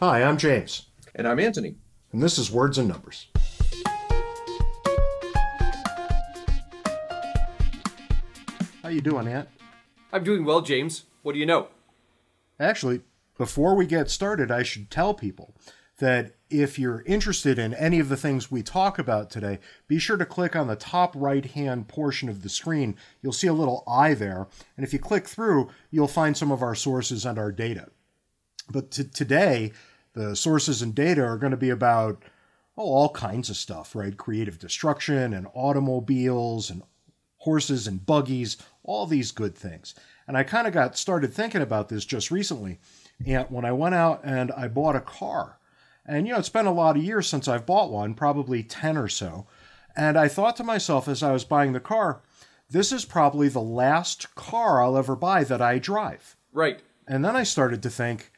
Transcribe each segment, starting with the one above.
Hi, I'm James, And I'm Anthony. and this is Words and Numbers. How you doing, Ant? I'm doing well, James. What do you know? Actually, before we get started, I should tell people that if you're interested in any of the things we talk about today, be sure to click on the top right hand portion of the screen. You'll see a little eye there. And if you click through, you'll find some of our sources and our data. But t- today, the sources and data are going to be about oh, all kinds of stuff, right? Creative destruction and automobiles and horses and buggies, all these good things. And I kind of got started thinking about this just recently. And when I went out and I bought a car, and you know, it's been a lot of years since I've bought one, probably 10 or so. And I thought to myself as I was buying the car, this is probably the last car I'll ever buy that I drive. Right. And then I started to think,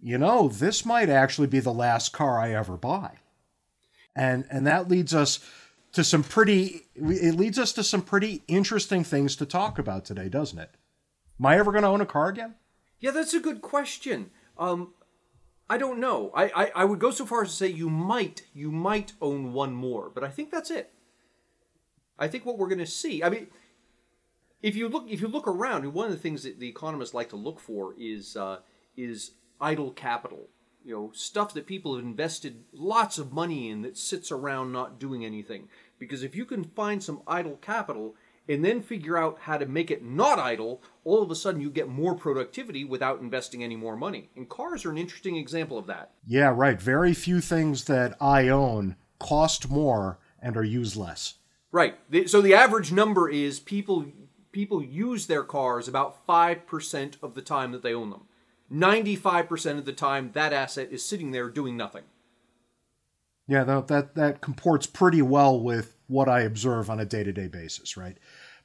you know, this might actually be the last car I ever buy. And and that leads us to some pretty it leads us to some pretty interesting things to talk about today, doesn't it? Am I ever going to own a car again? Yeah, that's a good question. Um, I don't know. I, I, I would go so far as to say you might you might own one more, but I think that's it. I think what we're going to see. I mean, if you look if you look around, one of the things that the economists like to look for is uh, is idle capital. You know, stuff that people have invested lots of money in that sits around not doing anything. Because if you can find some idle capital and then figure out how to make it not idle, all of a sudden you get more productivity without investing any more money. And cars are an interesting example of that. Yeah, right. Very few things that I own cost more and are used less. Right. So the average number is people people use their cars about 5% of the time that they own them. 95% of the time that asset is sitting there doing nothing. Yeah, that, that that comports pretty well with what I observe on a day-to-day basis, right?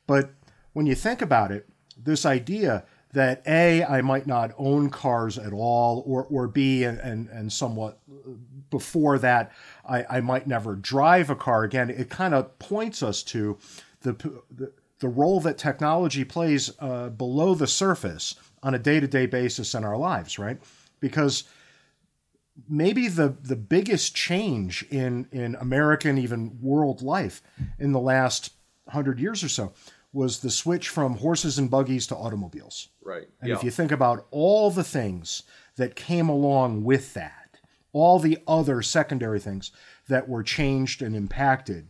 But when you think about it, this idea that A, I might not own cars at all, or or B, and and, somewhat before that, I, I might never drive a car again, it kind of points us to the the, the role that technology plays uh, below the surface on a day-to-day basis in our lives, right? Because maybe the the biggest change in in American even world life in the last hundred years or so was the switch from horses and buggies to automobiles. Right. And if you think about all the things that came along with that, all the other secondary things that were changed and impacted,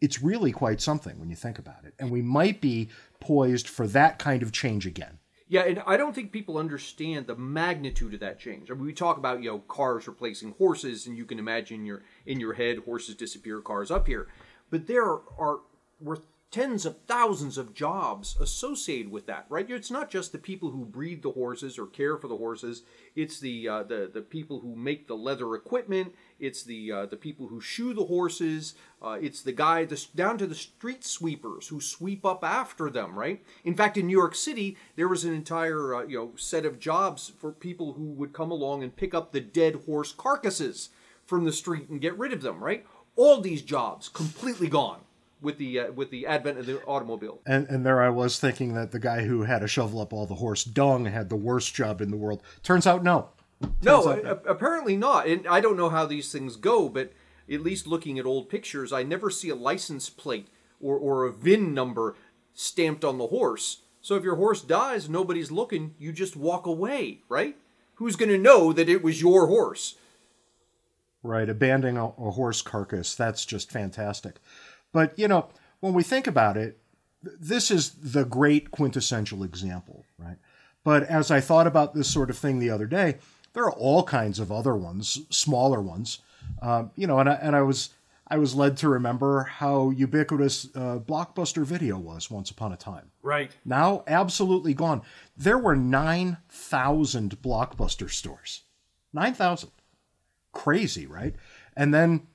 it's really quite something when you think about it. And we might be poised for that kind of change again. Yeah, and I don't think people understand the magnitude of that change. I mean, we talk about you know cars replacing horses, and you can imagine your in your head horses disappear, cars up here, but there are were tens of thousands of jobs associated with that, right? It's not just the people who breed the horses or care for the horses. It's the uh, the the people who make the leather equipment. It's the uh, the people who shoe the horses. Uh, it's the guy the, down to the street sweepers who sweep up after them, right? In fact, in New York City, there was an entire uh, you know set of jobs for people who would come along and pick up the dead horse carcasses from the street and get rid of them, right? All these jobs completely gone with the uh, with the advent of the automobile. And and there I was thinking that the guy who had to shovel up all the horse dung had the worst job in the world. Turns out no. No, out a- apparently not. And I don't know how these things go, but at least looking at old pictures, I never see a license plate or, or a VIN number stamped on the horse. So if your horse dies nobody's looking, you just walk away, right? Who's going to know that it was your horse? Right, abandoning a, a horse carcass, that's just fantastic. But, you know, when we think about it, this is the great quintessential example, right? But as I thought about this sort of thing the other day, there are all kinds of other ones, smaller ones, um, you know, and I, and I was I was led to remember how ubiquitous uh, Blockbuster Video was once upon a time. Right. Now, absolutely gone. There were 9,000 Blockbuster stores. 9,000. Crazy, right? And then,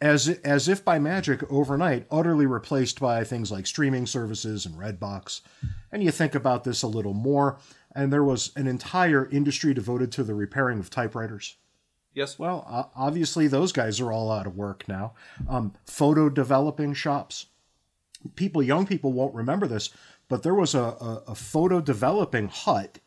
as, as if by magic, overnight, utterly replaced by things like streaming services and Redbox. And you think about this a little more, and there was an entire industry devoted to the repairing of typewriters. Yes. Well, o- obviously, those guys are all out of work now. Um, photo developing shops. People, young people won't remember this, but there was a, a, a photo developing hut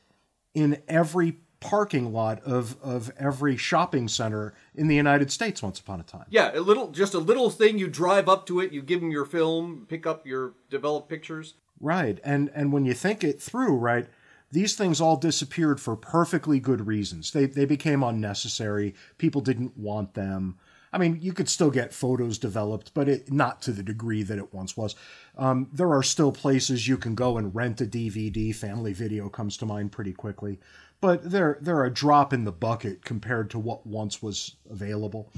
in every parking lot of, of every shopping center in the United States once upon a time. Yeah, a little, just a little thing. You drive up to it, you give them your film, pick up your developed pictures. Right, and and when you think it through, right, these things all disappeared for perfectly good reasons. They they became unnecessary. People didn't want them. I mean, you could still get photos developed, but it not to the degree that it once was. Um, there are still places you can go and rent a DVD. Family Video comes to mind pretty quickly, but they're they're a drop in the bucket compared to what once was available.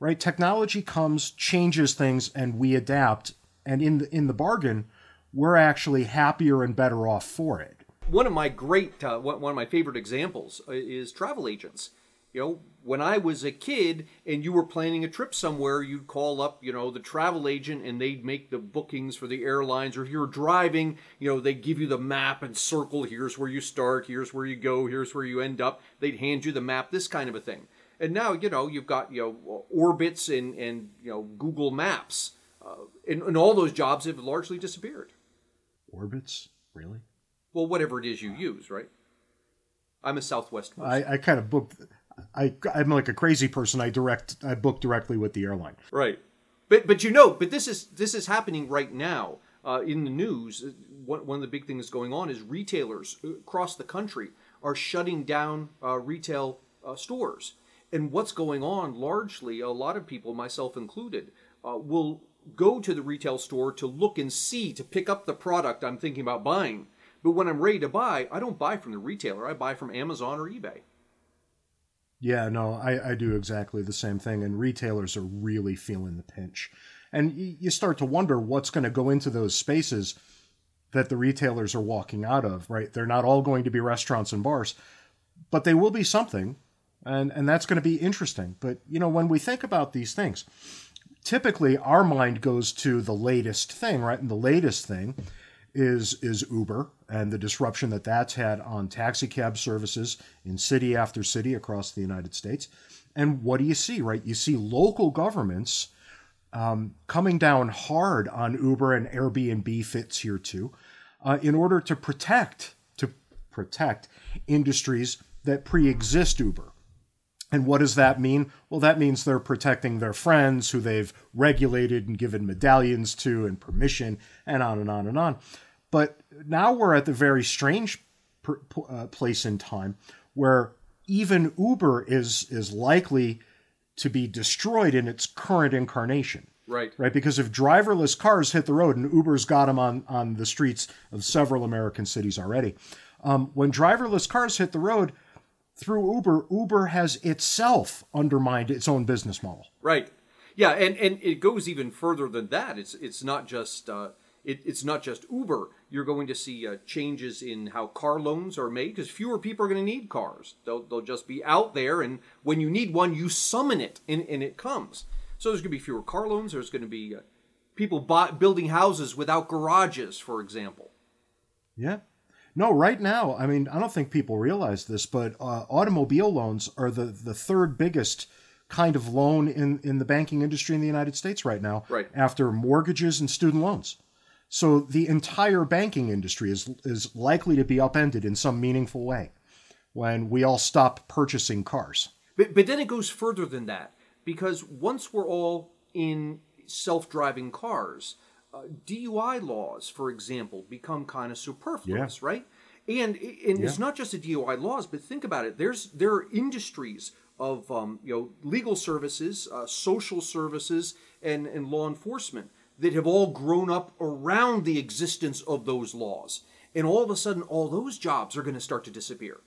Right? Technology comes, changes things, and we adapt. And in the, in the bargain, we're actually happier and better off for it. One of my great, uh, one of my favorite examples uh, is travel agents. You know, when I was a kid and you were planning a trip somewhere, you'd call up, you know, the travel agent and they'd make the bookings for the airlines. Or if you're driving, you know, they'd give you the map and circle, here's where you start, here's where you go, here's where you end up. They'd hand you the map, this kind of a thing. And now, you know, you've got, you know, Orbitz and, and you know, Google Maps. Uh, and, and all those jobs have largely disappeared. Orbitz? Really? Well, whatever it is you use, right? I'm a Southwest person. I, I kind of booked. I I'm like a crazy person. I direct. I book directly with the airline. Right, but but you know, but this is this is happening right now uh, in the news. One, one of the big things going on is retailers across the country are shutting down uh, retail uh, stores. And what's going on largely, a lot of people, myself included, uh, will go to the retail store to look and see, to pick up the product I'm thinking about buying. But when I'm ready to buy, I don't buy from the retailer, I buy from Amazon or eBay. Yeah, no, I, I do exactly the same thing. And retailers are really feeling the pinch. And you start to wonder what's going to go into those spaces that the retailers are walking out of, right? They're not all going to be restaurants and bars, but they will be something. And, and that's going to be interesting. But, you know, when we think about these things, typically our mind goes to the latest thing, right? And the latest thing is is Uber and the disruption that that's had on taxi cab services in city after city across the United States. And what do you see, right? You see local governments um, coming down hard on Uber and Airbnb fits here too, uh, in order to protect to protect industries that pre-exist Uber. And what does that mean? Well, that means they're protecting their friends who they've regulated and given medallions to and permission, and on and on and on. But now we're at the very strange per, uh, place in time where even Uber is is likely to be destroyed in its current incarnation. Right. Right. Because if driverless cars hit the road, and Uber's got them on, on the streets of several American cities already, um, when driverless cars hit the road, through Uber, Uber has itself undermined its own business model. Right. Yeah, and, and it goes even further than that. It's it's not just uh, it, it's not just Uber. You're going to see uh, changes in how car loans are made because fewer people are going to need cars. They'll, they'll just be out there, and when you need one, you summon it, and, and it comes. So there's going to be fewer car loans. There's going to be uh, people buy, building houses without garages, for example. Yeah. No, right now, I mean, I don't think people realize this, but uh, automobile loans are the, the third biggest kind of loan in, in the banking industry in the United States right now, right. after mortgages and student loans. So the entire banking industry is is likely to be upended in some meaningful way when we all stop purchasing cars. But but then it goes further than that because once we're all in self-driving cars, uh, DUI laws, for example, become kind of superfluous, yeah. right? And and yeah. it's not just the DUI laws, but think about it. There's there are industries of um, you know legal services, uh, social services, and and law enforcement that have all grown up around the existence of those laws. And all of a sudden, all those jobs are going to start to disappear.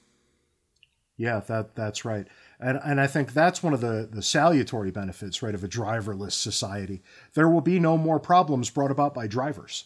Yeah, that that's right. And and I think that's one of the, the salutary benefits, right, of a driverless society. There will be no more problems brought about by drivers.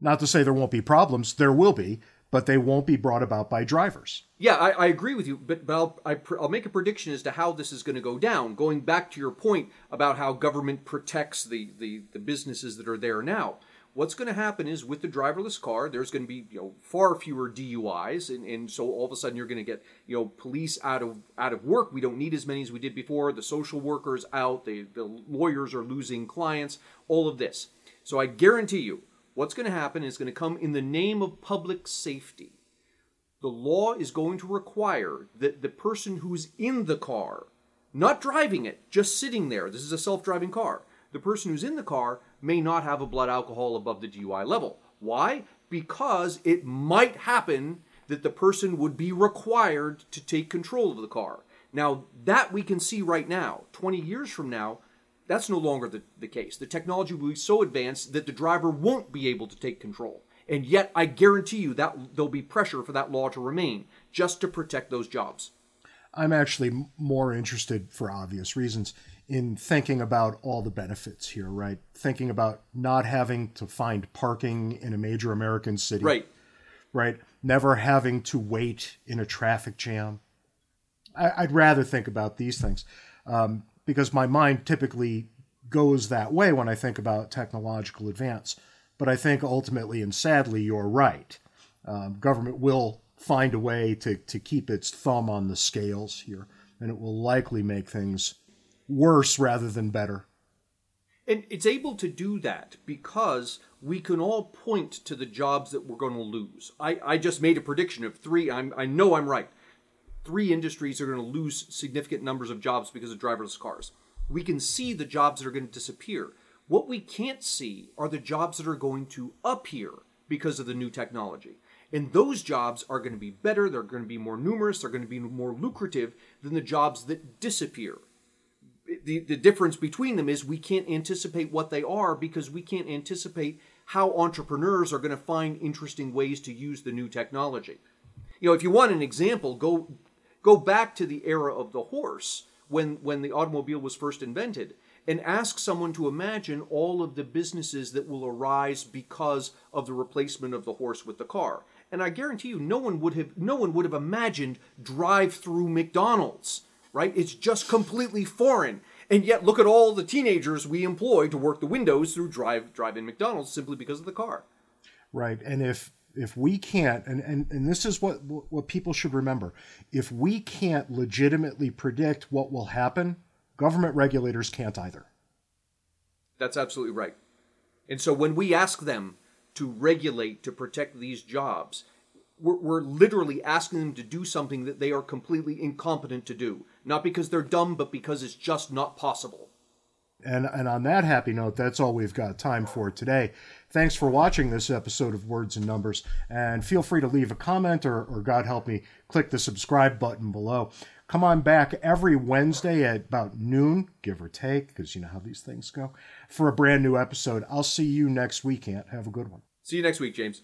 Not to say there won't be problems, there will be, but they won't be brought about by drivers. Yeah, I, I agree with you, but, but I'll, I, will make a prediction as to how this is going to go down. Going back to your point about how government protects the, the, the businesses that are there now. What's going to happen is with the driverless car, there's going to be you know far fewer DUIs, and, and so all of a sudden you're going to get you know police out of out of work. We don't need as many as we did before. The social workers out, the, the lawyers are losing clients. All of this. So I guarantee you, what's going to happen is going to come in the name of public safety. the law is going to require that the person who's in the car, not driving it, just sitting there, this is a self driving car, the person who's in the car may not have a blood alcohol above the DUI level. Why? Because it might happen that the person would be required to take control of the car. Now, that we can see right now. 20 years from now, that's no longer the, the case. The technology will be so advanced that the driver won't be able to take control. And yet, I guarantee you that there'll be pressure for that law to remain just to protect those jobs. I'm actually more interested, for obvious reasons, in thinking about all the benefits here, right? Thinking about not having to find parking in a major American city. Right. Right. Never having to wait in a traffic jam. I, would rather think about these things um, because my mind typically goes that way when I think about technological advance. But I think ultimately and sadly, you're right. Um, government will find a way to, to keep its thumb on the scales here, and it will likely make things worse rather than better. And it's able to do that because we can all point to the jobs that we're going to lose. I, I just made a prediction of three. I'm, I know I'm right. Three industries are going to lose significant numbers of jobs because of driverless cars. We can see the jobs that are going to disappear. What we can't see are the jobs that are going to appear because of the new technology. And those jobs are going to be better, they're going to be more numerous, they're going to be more lucrative than the jobs that disappear the, the difference between them is we can't anticipate what they are because we can't anticipate how entrepreneurs are going to find interesting ways to use the new technology. You know, if you want an example, go go back to the era of the horse when when the automobile was first invented and ask someone to imagine all of the businesses that will arise because of the replacement of the horse with the car. And I guarantee you no one would have no one would have imagined drive-through McDonald's right? It's just completely foreign. And yet, look at all the teenagers we employ to work the windows through drive drive-in McDonald's simply because of the car. Right, and if if we can't, and and, and this is what what people should remember, if we can't legitimately predict what will happen, government regulators can't either. That's absolutely right. And so when we ask them to regulate to protect these jobs, we're, we're literally asking them to do something that they are completely incompetent to do. Not because they're dumb, but because it's just not possible. And, and on that happy note, that's all we've got time for today. Thanks for watching this episode of Words and Numbers. And feel free to leave a comment or, or God help me, click the subscribe button below. Come on back every Wednesday at about noon, give or take, because you know how these things go, for a brand new episode. I'll see you next week, Ant. Have a good one. See you next week, James.